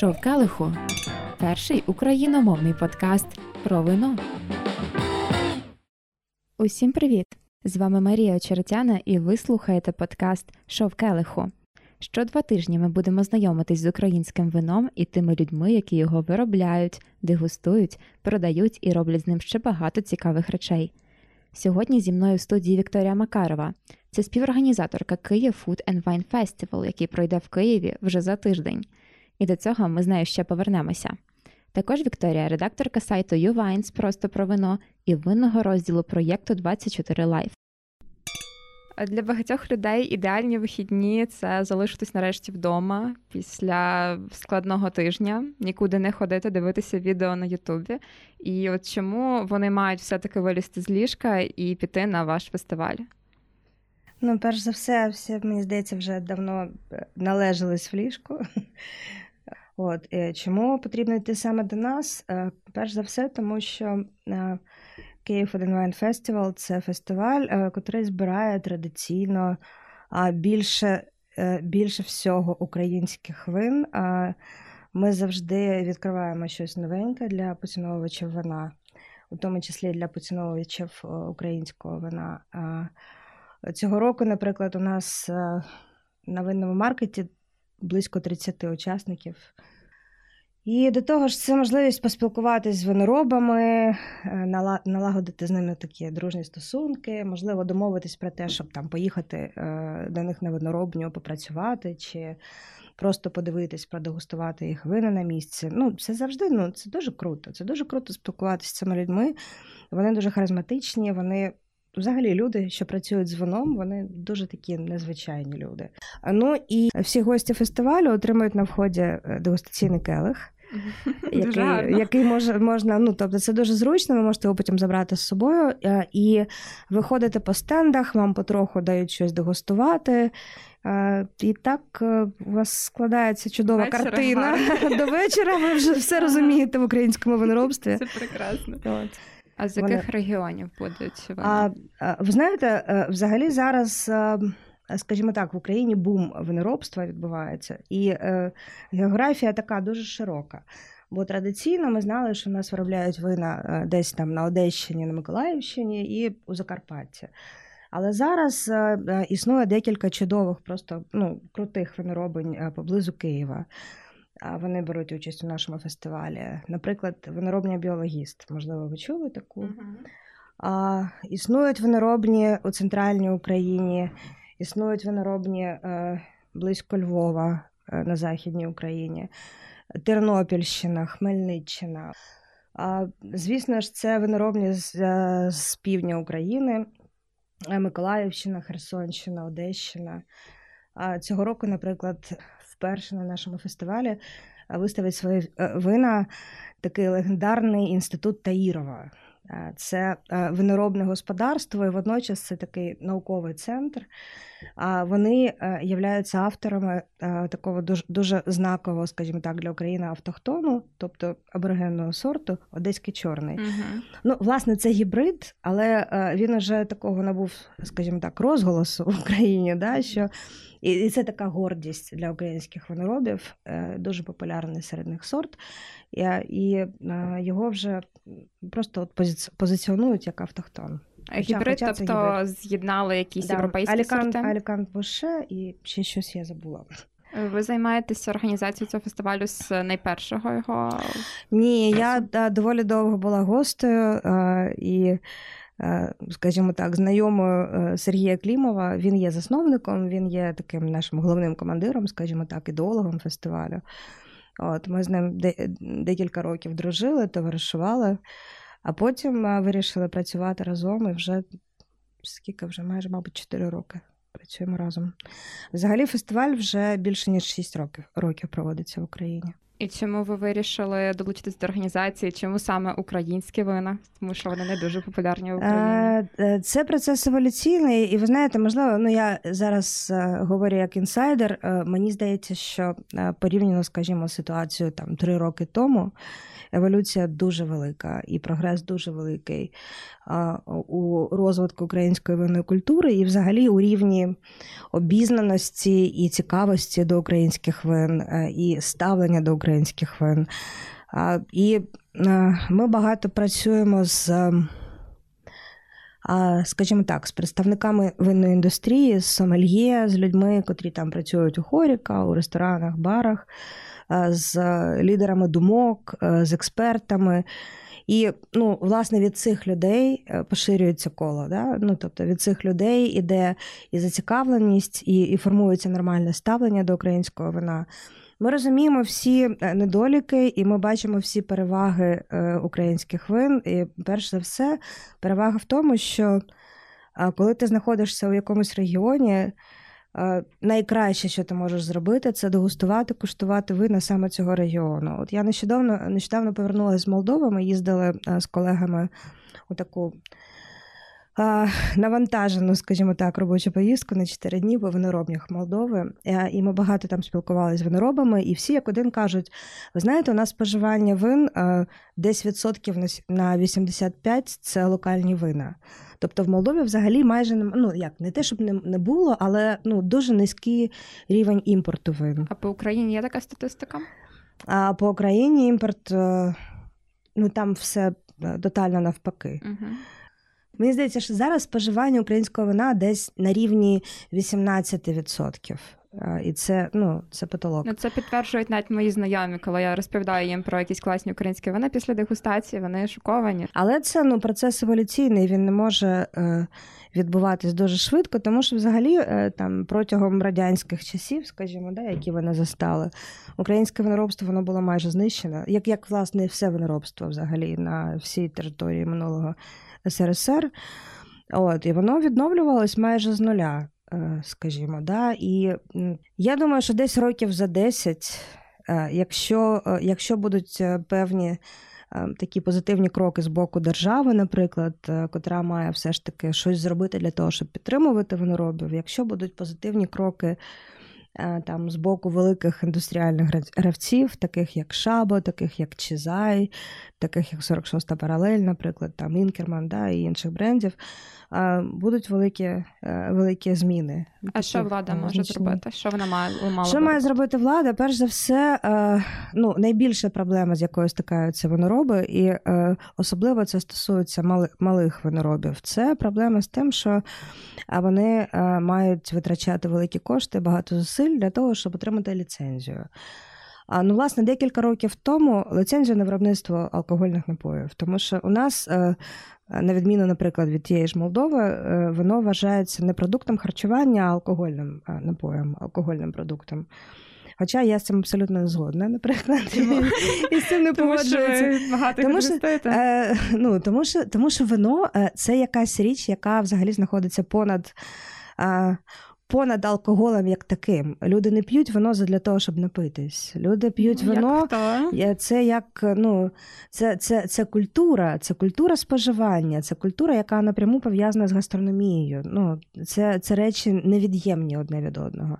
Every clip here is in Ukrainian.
Шов перший україномовний подкаст про вино. Усім привіт! З вами Марія Очеретяна, і ви слухаєте подкаст Шов Келиху. Що два тижні ми будемо знайомитись з українським вином і тими людьми, які його виробляють, дегустують, продають і роблять з ним ще багато цікавих речей. Сьогодні зі мною в студії Вікторія Макарова. Це співорганізаторка Київ Food and Wine Festival, який пройде в Києві вже за тиждень. І до цього ми з нею ще повернемося. Також Вікторія, редакторка сайту YouVines просто про вино і винного розділу проєкту 24 Life. Для багатьох людей ідеальні вихідні це залишитись нарешті вдома після складного тижня, нікуди не ходити, дивитися відео на Ютубі. І от чому вони мають все-таки вилізти з ліжка і піти на ваш фестиваль? Ну, перш за все, всі, мені здається, вже давно належались в ліжку. От е, чому потрібно йти саме до нас? Е, перш за все, тому що Київ Один Wine Festival – це фестиваль, який збирає традиційно більше більше всього українських вин. Ми завжди відкриваємо щось новеньке для поціновувачів вина, у тому числі для поціновувачів українського вина. Цього року, наприклад, у нас е, на винному маркеті близько 30 учасників. І до того ж, це можливість поспілкуватися з виноробами, е, налагодити з ними такі дружні стосунки, можливо, домовитись про те, щоб там поїхати е, до них на виноробню, попрацювати, чи просто подивитись, продегустувати їх вина на місці. Ну, це завжди ну, це дуже круто. Це дуже круто спілкуватися з цими людьми. Вони дуже харизматичні, вони Взагалі, люди, що працюють з вином, вони дуже такі незвичайні люди. Ну і всі гості фестивалю отримують на вході е, дегустаційний келих. Який який може, можна, ну тобто це дуже зручно, ви можете його потім забрати з собою е, і виходити по стендах, вам потроху дають щось дегустувати. Е, і так у вас складається чудова Вечора картина. Гарно. До вечора ви вже все розумієте в українському виноробстві. Це прекрасно. От. А з яких Вони... регіонів будуть вони? А, Ви знаєте, е, взагалі зараз, е, скажімо так, в Україні бум виноробства відбувається, і е, географія така дуже широка. Бо традиційно ми знали, що в нас виробляють вина десь там на Одещині, на Миколаївщині і у Закарпатті. Але зараз існує декілька чудових, просто ну, крутих виноробень поблизу Києва. Вони беруть участь у нашому фестивалі. Наприклад, виноробня біологіст. Можливо, ви чули таку. Uh-huh. А, Існують виноробні у центральній Україні, існують виноробні е, близько Львова е, на Західній Україні, Тернопільщина, Хмельниччина. Звісно ж, це виноробні з, е, з півдня України, Миколаївщина, Херсонщина, Одещина. Цього року, наприклад, вперше на нашому фестивалі виставить свої вина такий легендарний інститут Таїрова. Е, це виноробне господарство, і водночас це такий науковий центр. Вони являються авторами такого дуже дуже знакового, скажімо так, для України автохтону, тобто аборигенного сорту Одеський чорний. Угу. Ну, власне, це гібрид, але він уже такого набув, скажімо так, розголосу в Україні. да, що і це така гордість для українських виноробів, е, дуже популярний серед них сорт. І е, його вже просто от позиціонують як автохтон. Гібрид, тобто гібрид. з'єднали якісь да. європейські Алікант, сорти? Алікант Буше і ще щось я забула. Ви займаєтеся організацією цього фестивалю з найпершого його? Ні, я да, доволі довго була гостею і Е, скажімо так, знайомою е, Сергія Клімова. Він є засновником, він є таким нашим головним командиром, скажімо так, ідеологом фестивалю. От Ми з ним декілька років дружили, товаришували, а потім е, вирішили працювати разом і вже скільки вже майже, мабуть, 4 роки. Працюємо разом. Взагалі, фестиваль вже більше ніж 6 років років проводиться в Україні. І чому ви вирішили долучитись до організації? Чому саме українські вина? Тому що вони не дуже популярні в Україні. Е, е, це процес еволюційний, і ви знаєте, можливо, ну я зараз е, говорю як інсайдер. Мені здається, що порівняно, скажімо, ситуацію там три роки тому еволюція дуже велика і прогрес дуже великий у розвитку української винної культури, і взагалі у рівні обізнаності і цікавості до українських вин і ставлення до українських вин. І ми багато працюємо з. Скажімо так, з представниками винної індустрії, з сомельє, з людьми, котрі там працюють у хоріка, у ресторанах, барах, з лідерами думок, з експертами. І ну, власне від цих людей е, поширюється коло. Да? Ну, Тобто від цих людей іде і зацікавленість, і, і формується нормальне ставлення до українського вина. Ми розуміємо всі е, недоліки, і ми бачимо всі переваги е, українських вин. І перш за все, перевага в тому, що коли ти знаходишся у якомусь регіоні, найкраще, що ти можеш зробити, це дегустувати, куштувати вина саме цього регіону. От я нещодавно нещодавно повернулася з Молдови. Ми їздили з колегами у таку навантажену, скажімо так, робочу поїздку на 4 дні по виноробнях Молдови. Е, і ми багато там спілкувалися з виноробами, і всі як один кажуть: ви знаєте, у нас споживання вин десь відсотків на 85 це локальні вина. Тобто в Молдові взагалі майже ну як не те, щоб не не було, але ну дуже низький рівень імпорту вин. А по Україні є така статистика? А по Україні імпорт е, ну там все е, тотально навпаки. Угу. Мені здається, що зараз споживання українського вина десь на рівні 18%. І це ну, це потолок. Ну, Це підтверджують навіть мої знайомі, коли я розповідаю їм про якісь класні українські вина після дегустації, вони шоковані. Але це ну, процес еволюційний, він не може е, відбуватись дуже швидко, тому що взагалі е, там протягом радянських часів, скажімо, да, які вони застали, українське виноробство воно було майже знищено, як, як власне все виноробство взагалі на всій території минулого. СРСР. От, І воно відновлювалось майже з нуля, е, скажімо. Да? І я думаю, що десь років за 10, е, якщо, е, якщо будуть певні. Такі позитивні кроки з боку держави, наприклад, котра має все ж таки щось зробити для того, щоб підтримувати виноробів. Якщо будуть позитивні кроки там з боку великих індустріальних гравців, таких як Шабо, таких як Чизай, таких як 46-та паралель, наприклад, там Інкерман да, і інших брендів, будуть великі е, великі зміни. А що влада може зробити? Що вона має мала Що має зробити влада? Перш за все, е, ну, найбільша проблема, з якою стикаються винороби, і е, особливо це стосується малих виноробів. Це проблема з тим, що вони мають витрачати великі кошти, багато зусиль для того, щоб отримати ліцензію. А ну, власне, декілька років тому ліцензію на виробництво алкогольних напоїв, тому що у нас, е, на відміну, наприклад, від тієї ж Молдови, е, воно вважається не продуктом харчування, а алкогольним е, напоєм, алкогольним продуктом. Хоча я з цим абсолютно не згодна, наприклад, і з цим не погоджується. Тому що, е, ну, тому, що, тому що вино це якась річ, яка взагалі знаходиться понад. Е, понад алкоголем як таким. Люди не п'ють вино для того, щоб напитись. Люди п'ють вино. Як це як ну, це, це, це культура, це культура споживання, це культура, яка напряму пов'язана з гастрономією. Ну, Це, це речі невід'ємні одне від одного.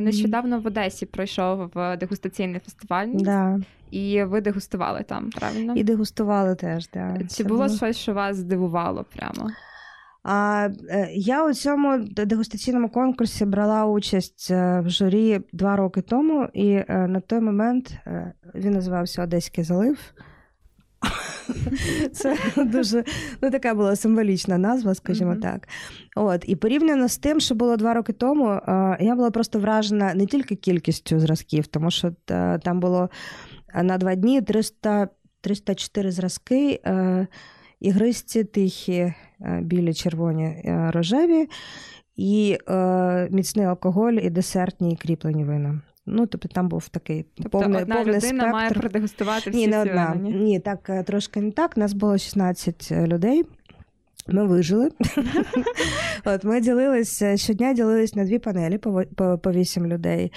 Нещодавно в Одесі пройшов дегустаційний фестиваль, да. і ви дегустували там, правильно? І дегустували теж. Да. Чи Це було щось, що вас здивувало прямо? А е, я у цьому дегустаційному конкурсі брала участь е, в журі два роки тому, і е, на той момент він називався Одеський залив. Це дуже ну, така була символічна назва, скажімо mm-hmm. так. От, І порівняно з тим, що було два роки тому, я була просто вражена не тільки кількістю зразків, тому що там було на два дні 300, 304 зразки ігристі, тихі, білі, червоні, е, рожеві, і е, міцний алкоголь, і десертні, і кріплені вина. Ну, тобто там був такий тобто повний одна повний людина спектр. має продегустувати всі Ні, не одна. Ні? ні, так е, трошки не так. Нас було 16 людей. Ми вижили. От Ми ділилися щодня ділились на дві панелі по по, по 8 людей.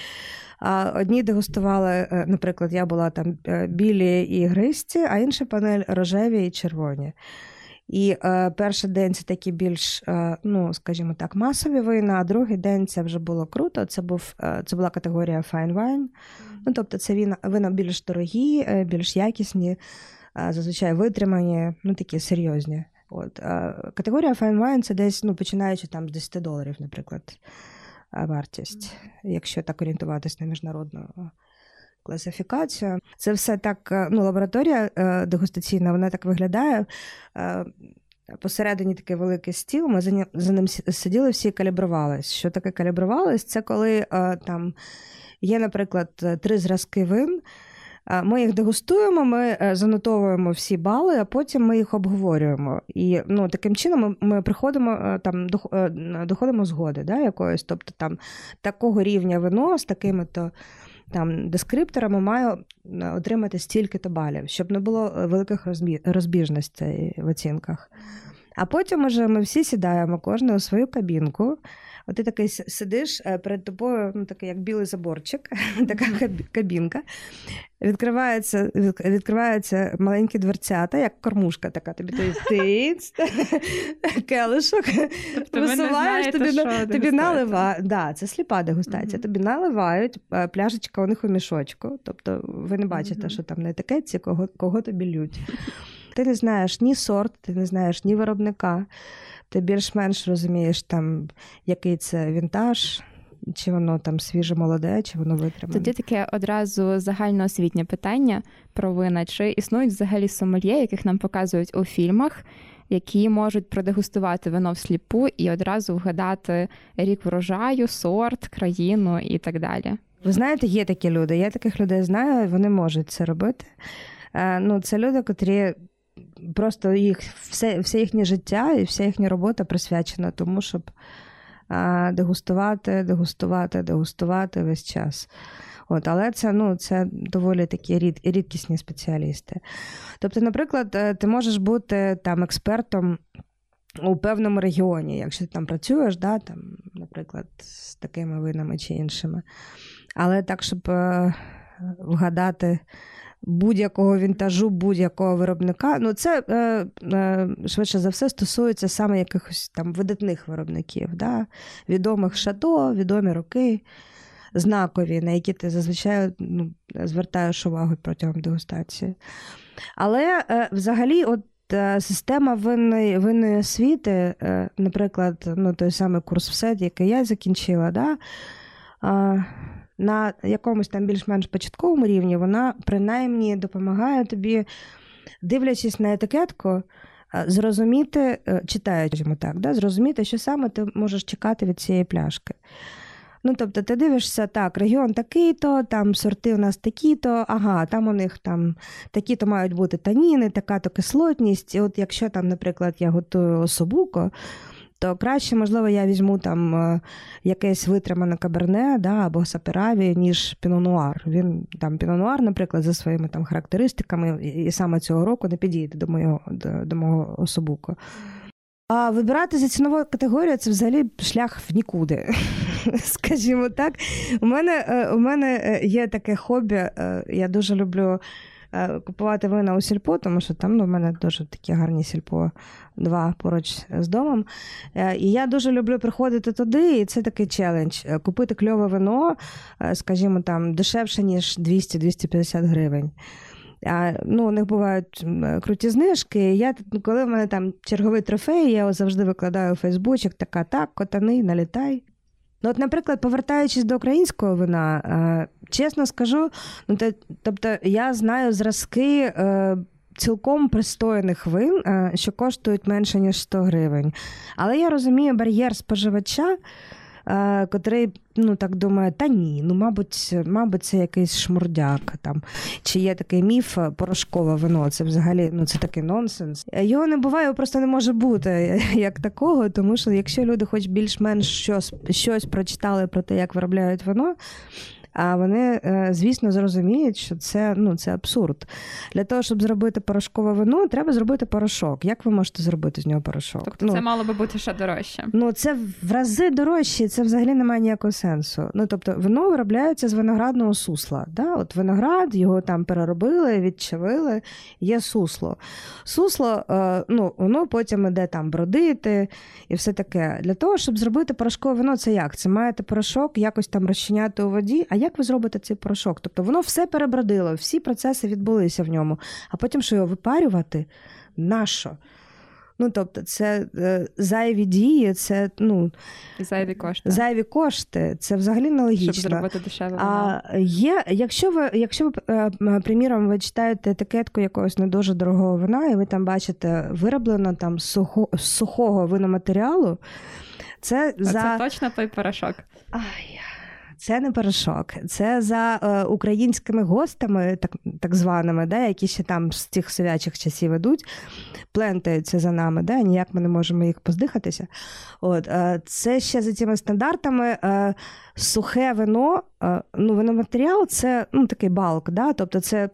А Одні дегустували, е, наприклад, я була там е, білі і гристі, а інша панель рожеві і червоні. І е, перший день це такі більш, е, ну скажімо так, масові вина, а другий день це вже було круто. Це був е, це була категорія fine wine. Ну, тобто, це вина, вина більш дорогі, е, більш якісні, е, зазвичай витримані, ну такі серйозні. От е, Категорія fine wine це десь ну, починаючи там з 10 доларів, наприклад, вартість, якщо так орієнтуватись на міжнародну класифікацію. Це все так. е, Ну, лабораторія е, дегустаційна, вона так виглядає. Е, Посередині такий великий стіл. Ми за ним, за ним сиділи, всі і калібрувались. Що таке калібрувались? Це коли там є, наприклад, три зразки вин. Ми їх дегустуємо, ми занотовуємо всі бали, а потім ми їх обговорюємо. І ну, таким чином ми, приходимо там доходимо згоди да, якоїсь. Тобто там такого рівня вино з такими-то там дескрипторами має е, отримати стільки-то балів, щоб не було е, великих розбіжностей в оцінках. А потім уже ми всі сідаємо, кожен у свою кабінку. От ти такий сидиш е, перед тобою, ну такий як білий заборчик, така кабінка. Відкривається, від- відкриваються маленькі дверцята, як кормушка така. Тобі той тиць, келишок, Тобто висуваєш, тобі, тобі наливають. Да, це сліпа дегустація. Тобі наливають е, пляшечка у них у мішочку. Тобто ви не бачите, що там на етикетці, кого, кого тобі лють. Ти не знаєш ні сорт, ти не знаєш ні виробника. Ти більш-менш розумієш, там, який це вінтаж, чи воно там свіже молоде, чи воно витримане. Тоді таке одразу загальноосвітнє питання про вина. Чи існують взагалі сомельє, яких нам показують у фільмах, які можуть продегустувати вино всліпу і одразу вгадати рік врожаю, сорт, країну і так далі? Ви знаєте, є такі люди. Я таких людей знаю, вони можуть це робити. Е, Ну, це люди, котрі просто їх все, все їхнє життя і вся їхня робота присвячена тому, щоб е, дегустувати, дегустувати, дегустувати весь час. От, але це, ну, це доволі такі рід, рідкісні спеціалісти. Тобто, наприклад, е, ти можеш бути там експертом у певному регіоні, якщо ти там працюєш, да, там, наприклад, з такими винами чи іншими. Але так, щоб е, вгадати будь-якого вінтажу, будь-якого виробника, ну це е, е, швидше за все стосується саме якихось там видатних виробників, да? відомих шато, відомі роки, знакові, на які ти зазвичай ну, звертаєш увагу протягом дегустації. Але е, взагалі, от е, система винної, винної освіти, е, наприклад, ну, той самий курс ВСЕД, який я закінчила, да, на якомусь там більш-менш початковому рівні, вона принаймні допомагає тобі, дивлячись на етикетку, е, зрозуміти, е, читаючи так, да, зрозуміти, що саме ти можеш чекати від цієї пляшки. Ну, тобто, ти дивишся, так, регіон такий-то, там сорти у нас такі-то, ага, там у них там такі-то мають бути таніни, така-то кислотність. І от якщо там, наприклад, я готую особуко, то краще, можливо, я візьму там е, якесь витримане каберне да, або сапераві, ніж пінонуар. Він там пінонуар, наприклад, за своїми там характеристиками, і, саме цього року не підійде до мого, до, до мого особуко. А вибирати за ціновою категорією це взагалі шлях в нікуди. Скажімо так. У мене, е, у мене е, є таке хобі. Я дуже люблю купувати вина у сільпо, тому що там ну, в мене дуже такі гарні сільпо, два поруч з домом. Е, І я дуже люблю приходити туди, і це такий челендж. Е, Купити кльове вино, е, скажімо, там дешевше, ніж 200-250 гривень. А, ну, у них бувають круті знижки. Я, коли в мене там черговий трофей, я його завжди викладаю у Фейсбучик, така так, котани, налітай. Ну, от, наприклад, повертаючись до українського вина, е, чесно скажу, ну, те, тобто я знаю зразки е, цілком пристойних вин, е, що коштують менше, ніж 100 гривень. Але я розумію бар'єр споживача, котрий ну, так думає, та ні, ну, мабуть, мабуть, це якийсь шмурдяк. Там. Чи є такий міф е, порошкове вино, це взагалі ну, це такий нонсенс. Е, Його не буває, просто не може бути як такого, тому що якщо люди хоч більш-менш щось, щось прочитали про те, як виробляють вино, а вони, е, звісно, зрозуміють, що це, ну, це абсурд. Для того, щоб зробити порошкове вино, треба зробити порошок. Як ви можете зробити з нього порошок? Тобто ну, це мало би бути ще дорожче. Ну, це в рази дорожче, це взагалі не має ніякого сенсу. Ну, тобто, вино виробляється з виноградного сусла. Да? От виноград, його там переробили, відчавили, є сусло. Сусло, е, ну, воно потім іде там бродити і все таке. Для того, щоб зробити порошкове вино, це як? Це маєте порошок якось там розчиняти у воді. А як ви зробите цей порошок? Тобто воно все перебродило, всі процеси відбулися в ньому. А потім що його випарювати? Нащо? Ну, тобто, це е, зайві дії, це ну, зайві кошти. Зайві кошти. Це взагалі нелогічно. Щоб зробити дешеве А є, якщо ви, якщо ви, е, приміром, ви читаєте етикетку якогось не дуже дорогого вина, і ви там бачите вироблено там сухо, сухого виноматеріалу, це Оце за точно той порошок. Ай, це не порошок, це за е, українськими гостами, так так званими, да, які ще там з тих совячих часів ідуть, плентаються за нами, да, ніяк ми не можемо їх поздихатися. От, е, Це ще за цими стандартами е, сухе вино, е, ну, виноматеріал це ну, такий балк, да, тобто це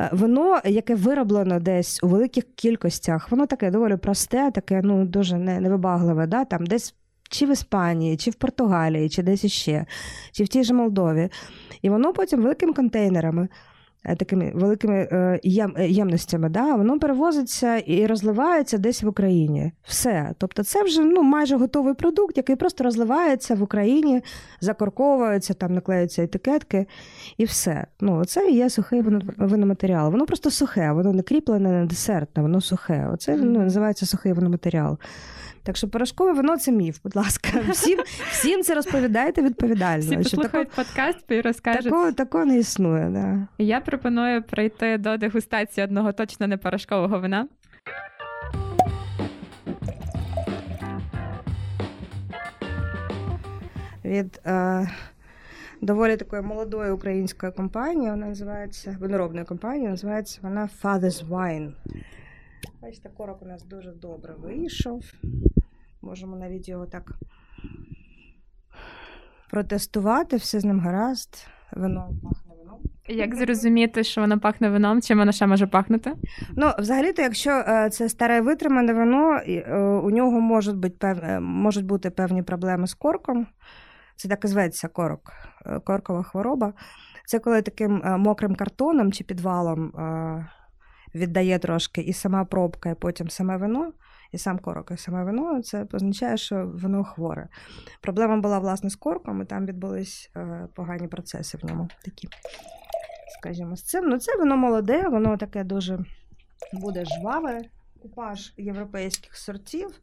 е, вино, яке вироблено десь у великих кількостях, воно таке доволі просте, таке ну, дуже невибагливе, да, там десь чи в Іспанії, чи в Португалії, чи десь іще, чи в тій же Молдові. І воно потім великими контейнерами, е, такими великими е, єм, е, ємностями, да, воно перевозиться і розливається десь в Україні. Все. Тобто, це вже ну, майже готовий продукт, який просто розливається в Україні, закорковується, там наклеються етикетки і все. Ну, Це і є сухий виноматеріал. Воно просто сухе, воно не кріплене, не десертне, воно сухе. Оце ну, називається сухий виноматеріал. Так що порошкове вино це міф, будь ласка. Всім всім це розповідайте відповідально. Всі послухають тако, подкаст і розкажуть. Такого, такого не існує. Да. Я пропоную прийти до дегустації одного точно не порошкового вина. Від е, доволі такої молодої української компанії, вона називається виноробної компанії, називається вона Father's Wine. Бачите, корок у нас дуже добре вийшов. Можемо навіть його так протестувати, все з ним гаразд. Вино пахне вином. Як зрозуміти, що воно пахне вином? Чим воно ще може пахнути? Ну, взагалі-то, якщо е, це старе витримане вино, е, у нього можуть бути певні, е, можуть бути певні проблеми з корком. Це так і зветься корок, коркова хвороба. Це коли таким мокрим картоном чи підвалом віддає трошки і сама пробка, і потім саме вино, і сам корок, і саме вино, це означає, що воно хворе. Проблема була, власне, з корком, і там відбулись е, погані процеси в ньому. такі, Скажімо, з цим. Ну, це вино молоде, воно таке дуже буде жваве. Купаж європейських сортів.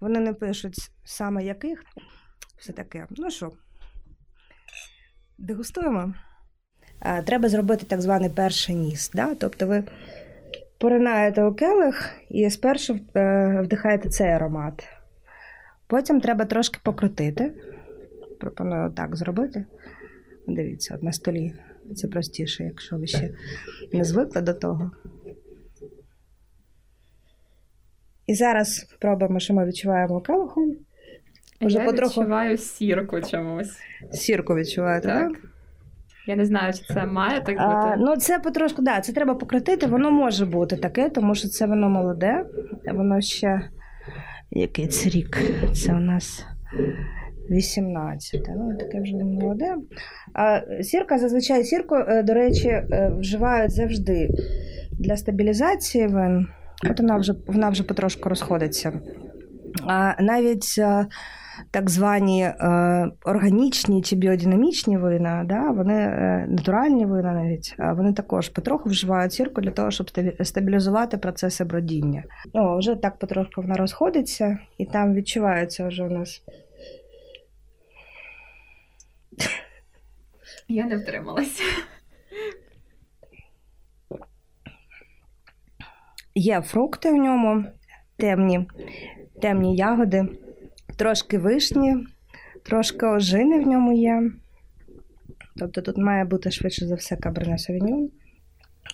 Вони не пишуть саме яких. Все таке. Ну що, дегустуємо. Е, треба зробити так званий перший ніс. Да? Тобто ви поринаєте у келих і спершу е, вдихаєте цей аромат. Потім треба трошки покрутити. Пропоную так зробити. Дивіться, от на столі це простіше, якщо ви ще не звикли до того. І зараз пробуємо, що ми відчуваємо келихом. Я потроху... відчуваю сірку чомусь. Сірку відчуваєте, так? так? Я не знаю, чи це має так бути. А, Ну, це потрошку, да, це треба покрутити, воно може бути таке, тому що це воно молоде, воно ще який це рік? Це у нас 18. Ну, таке вже молоде. А Сірка, зазвичай сірку, е, до речі, е, вживають завжди для стабілізації вин. От вона вже вона вже потрошку розходиться. А навіть е, так звані е, органічні чи біодинамічні вина, да, вони е, натуральні вина навіть, вони також потроху вживають сірку для того, щоб стабілізувати процеси бродіння. Ну, Вже так потрошку вона розходиться, і там відчувається вже у нас. Я не втрималася. Є фрукти в ньому, темні, темні ягоди трошки вишні, трошки ожини в ньому є. Тобто тут має бути швидше за все каберне совіньон.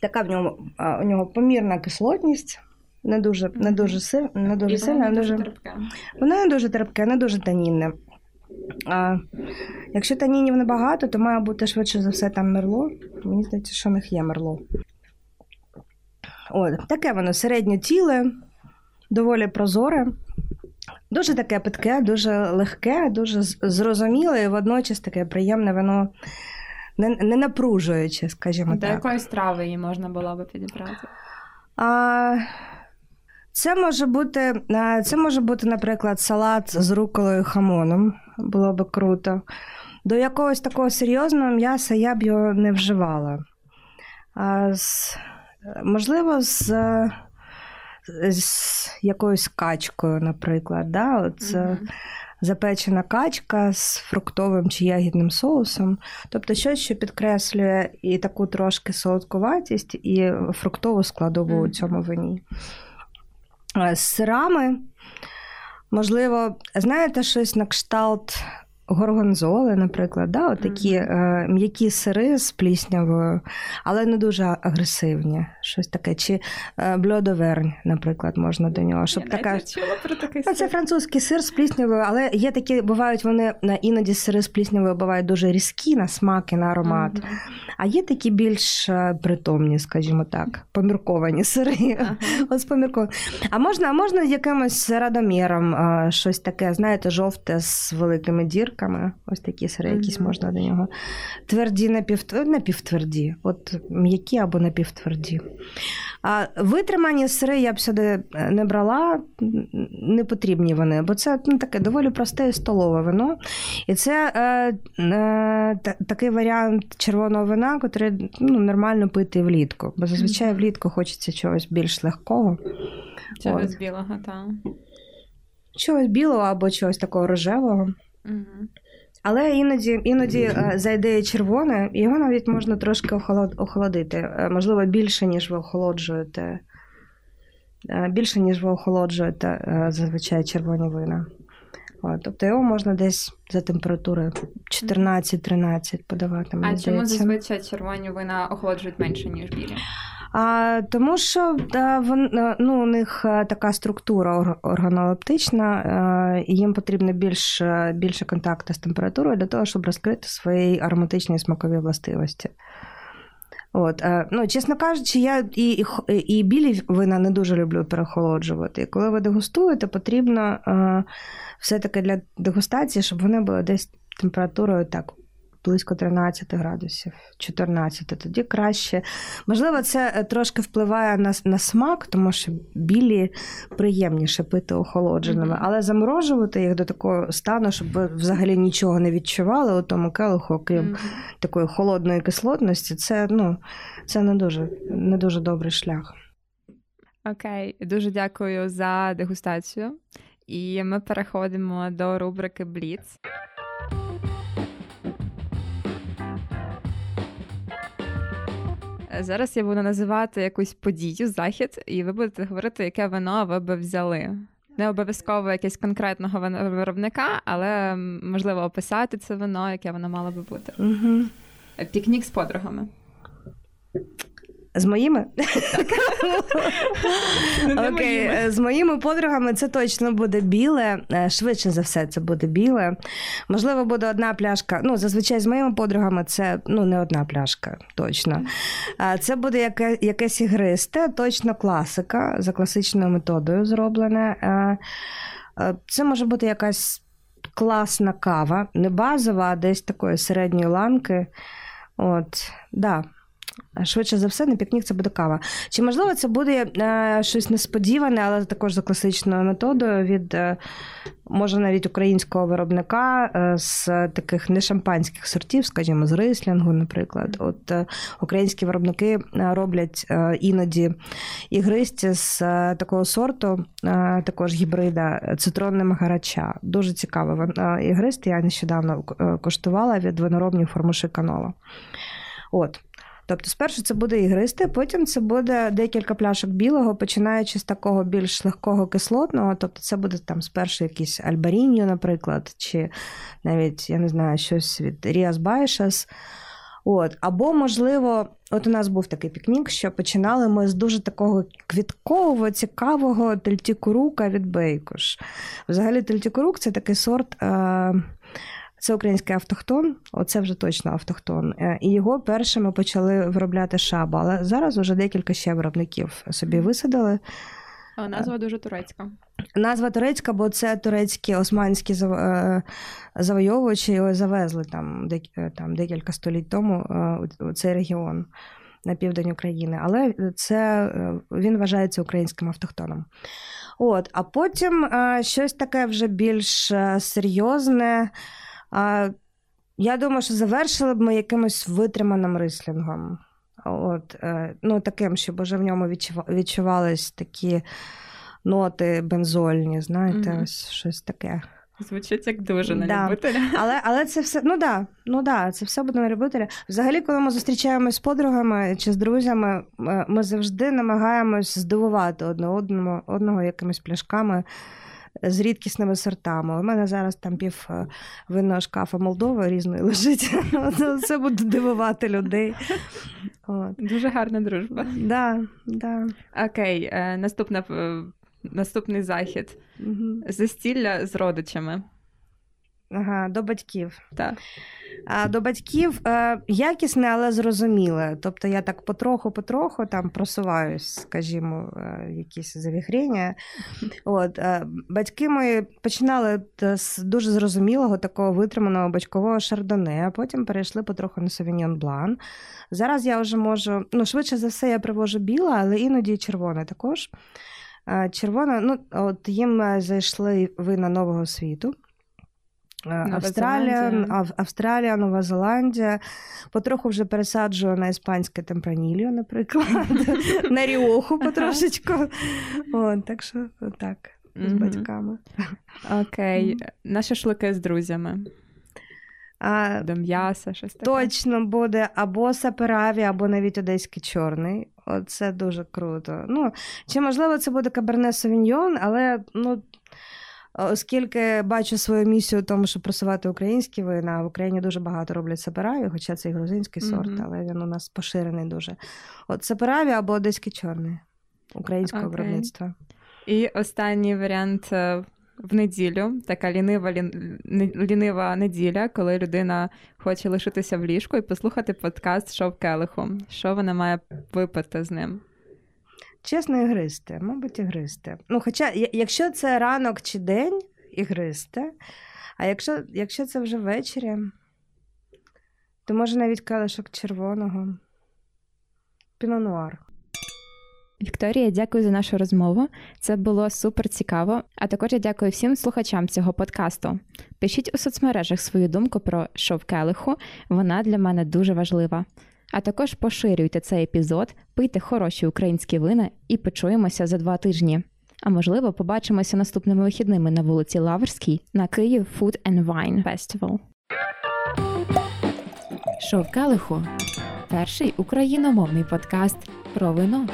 Така в ньому у нього помірна кислотність, не дуже не дуже, силь, не дуже сильна. Не дуже терпке. Воно не дуже терпке, не дуже танінне. А, Якщо танінів небагато, то має бути швидше за все там мерло. Мені здається, що в них є мерло. От, Таке воно середньотіле, доволі прозоре. Дуже таке питке, дуже легке, дуже зрозуміле і водночас таке приємне вино не не напружуюче, скажімо До так. До якої страви її можна було би підібрати? А, Це може бути, це може бути, наприклад, салат з руколою хамоном. Було би круто. До якогось такого серйозного м'яса я б його не вживала. А, з, Можливо, з з якоюсь качкою, наприклад. Да? От, mm Запечена качка з фруктовим чи ягідним соусом, тобто щось, що підкреслює і таку трошки солодкуватість, і фруктову складову у цьому вині. З сирами, можливо, знаєте, щось на кшталт горгонзоли, наприклад, да, от такі mm-hmm. е, м'які сири з пліснявою, але не дуже агресивні. Щось таке. Чи е, бльодовернь, наприклад, можна до нього. Щоб Я така... чула про такий ну, Це французький сир з пліснявою, але є такі, бувають вони іноді сири з пліснявою бувають дуже різкі на смак і на аромат. Mm-hmm. А є такі більш е, притомні, скажімо так, помірковані сири. Ага. Ось помірков... А можна а можна якимось радоміром е, щось таке, знаєте, жовте з великими дірками шариками. Ось такі сири, mm-hmm. якісь можна до нього. Тверді, напівтверді, напівтверді, от м'які або напівтверді. А витримані сири я б сюди е, не брала, не потрібні вони, бо це ну, таке доволі просте столове вино. І це е, е, такий варіант червоного вина, який ну, нормально пити влітку. Бо зазвичай влітку хочеться чогось більш легкого. Чогось білого, так. Чогось білого або чогось такого рожевого. Угу. Але іноді іноді е, зайде червоне, і його навіть можна трошки охолодити. Е, можливо, більше, ніж ви охолоджуєте. Е, більше, ніж ви охолоджуєте зазвичай червоні вина. Тобто його можна десь за температури 14-13 подавати. А чому зазвичай червоні вина охолоджують менше, ніж білі? А, Тому що да, вон, ну, у них е, така структура органолептична, е, і їм потрібно більше більше контакту з температурою для того, щоб розкрити свої ароматичні смакові властивості. От, е, ну, Чесно кажучи, я і, і і, білі вина не дуже люблю перехолоджувати. коли ви дегустуєте, потрібно все-таки для дегустації, щоб вони були десь температурою так близько 13 градусів, 14, тоді краще. Можливо, це е, трошки впливає на на смак, тому що білі приємніше пити охолодженими, але заморожувати їх до такого стану, щоб ви взагалі нічого не відчували у тому келиху, окрім mm-hmm. такої холодної кислотності, це ну, це не дуже, не дуже добрий шлях. Окей, дуже дякую за дегустацію. І ми переходимо до рубрики Бліц. Зараз я буду називати якусь подію, захід, і ви будете говорити, яке вино ви би взяли. Не обов'язково якесь конкретного виробника, але можливо описати це вино, яке воно мало би бути. Угу. Пікнік з подругами. З моїми? Окей, з моїми подругами це точно буде біле. Е, швидше за все, це буде біле. Можливо, буде одна пляшка. Ну, зазвичай з моїми подругами це ну, не одна пляшка, точно. Це буде яке, якесь ігристе, точно класика, за класичною методою зроблене. Е, е, це може бути якась класна кава, не базова, а десь такої середньої ланки. От, да. Швидше за все, на пікнік це буде кава. Чи можливо це буде е, щось несподіване, але також за класичною методою від е, може навіть українського виробника е, з таких не шампанських сортів, скажімо, з рислінгу, наприклад. От е, українські виробники е, роблять е, іноді ігристі з такого сорту, також гібрида цитронним гарача. Дуже цікаво. Ігрист я нещодавно коштувала від виноробні формуши канола. От. Тобто, спершу це буде ігристе, потім це буде декілька пляшок білого, починаючи з такого більш легкого кислотного. Тобто, це буде там спершу якийсь альбаріньо, наприклад, чи навіть, я не знаю, щось від Ріас Байшас. От, Або, можливо, от у нас був такий пікнік, що починали ми з дуже такого квіткового, цікавого тельтікурука від Бейкуш. Взагалі, тельтікурук це такий сорт. Е- це український автохтон, оце вже точно автохтон. Е, і його першими почали виробляти шаба. Але зараз вже декілька ще виробників собі висадили. А назва дуже турецька. Назва турецька, бо це турецькі османські е, завойовувачі його завезли там е, там декілька століть тому у цей регіон на південь України. Але це він вважається українським автохтоном. От, А потім щось таке вже більш серйозне. А, Я думаю, що завершили б ми якимось витриманим рислінгом. От, ну, Таким, щоб уже в ньому відчувались такі ноти бензольні, знаєте, mm-hmm. ось щось таке. Звучить як дуже на да. любителя. Але але це все, ну да, ну да, це все буде на любителя. Взагалі, коли ми зустрічаємось з подругами чи з друзями, ми завжди намагаємось здивувати одне одного, одного якимись пляшками з рідкісними сортами. У мене зараз там пів е, винного шкафа Молдови різної лежить. Це буде дивувати людей. От. Дуже гарна дружба. Да, да. Окей, е, наступна е, наступний захід. Угу. Застілля з родичами. Ага, До батьків. Так. А До батьків е, якісне, але зрозуміле. Тобто я так потроху-потроху там просуваюсь, скажімо, е, якісь завіхрення. От, е, Батьки мої починали з дуже зрозумілого, такого витриманого батькового шардоне, а потім перейшли потроху на Савіньон Блан. Зараз я вже можу, ну, швидше за все, я привожу біле, але іноді червоне також. Червона, ну от їм е, зайшли вина Нового світу. Е, Австралія, Австралія, Нова Зеландія. Потроху вже пересаджую на іспанське темпранілію, наприклад, на ріоху потрошечку. От, Так що так, з батьками. Окей, на шашлики з друзями. А, До м'яса, щось таке. Точно буде або сапераві, або навіть одеський чорний. Оце дуже круто. Ну, Чи можливо це буде каберне Совіньйон, але ну, оскільки бачу свою місію в тому, щоб просувати українські вина, в Україні дуже багато роблять сапераві, хоча це і грузинський сорт, mm-hmm. але він у нас поширений дуже. От сапераві або одеський чорний українського okay. виробництва. І останній варіант е, в неділю, така лінива лінива неділя, коли людина хоче лишитися в ліжку і послухати подкаст Шов Келиху. Що вона має випити з ним? Чесно, ігристе, мабуть, ігристе. Ну, хоча, якщо це ранок чи день, ігристе, а якщо якщо це вже ввечері, то може навіть калишок червоного. Пінонуар. Вікторія, дякую за нашу розмову. Це було супер цікаво. А також я дякую всім слухачам цього подкасту. Пишіть у соцмережах свою думку про шов келиху. Вона для мене дуже важлива. А також поширюйте цей епізод, пийте хороші українські вина і почуємося за два тижні. А можливо, побачимося наступними вихідними на вулиці Лаверській на Київ Food and Wine Festival. Шов перший україномовний подкаст про вино.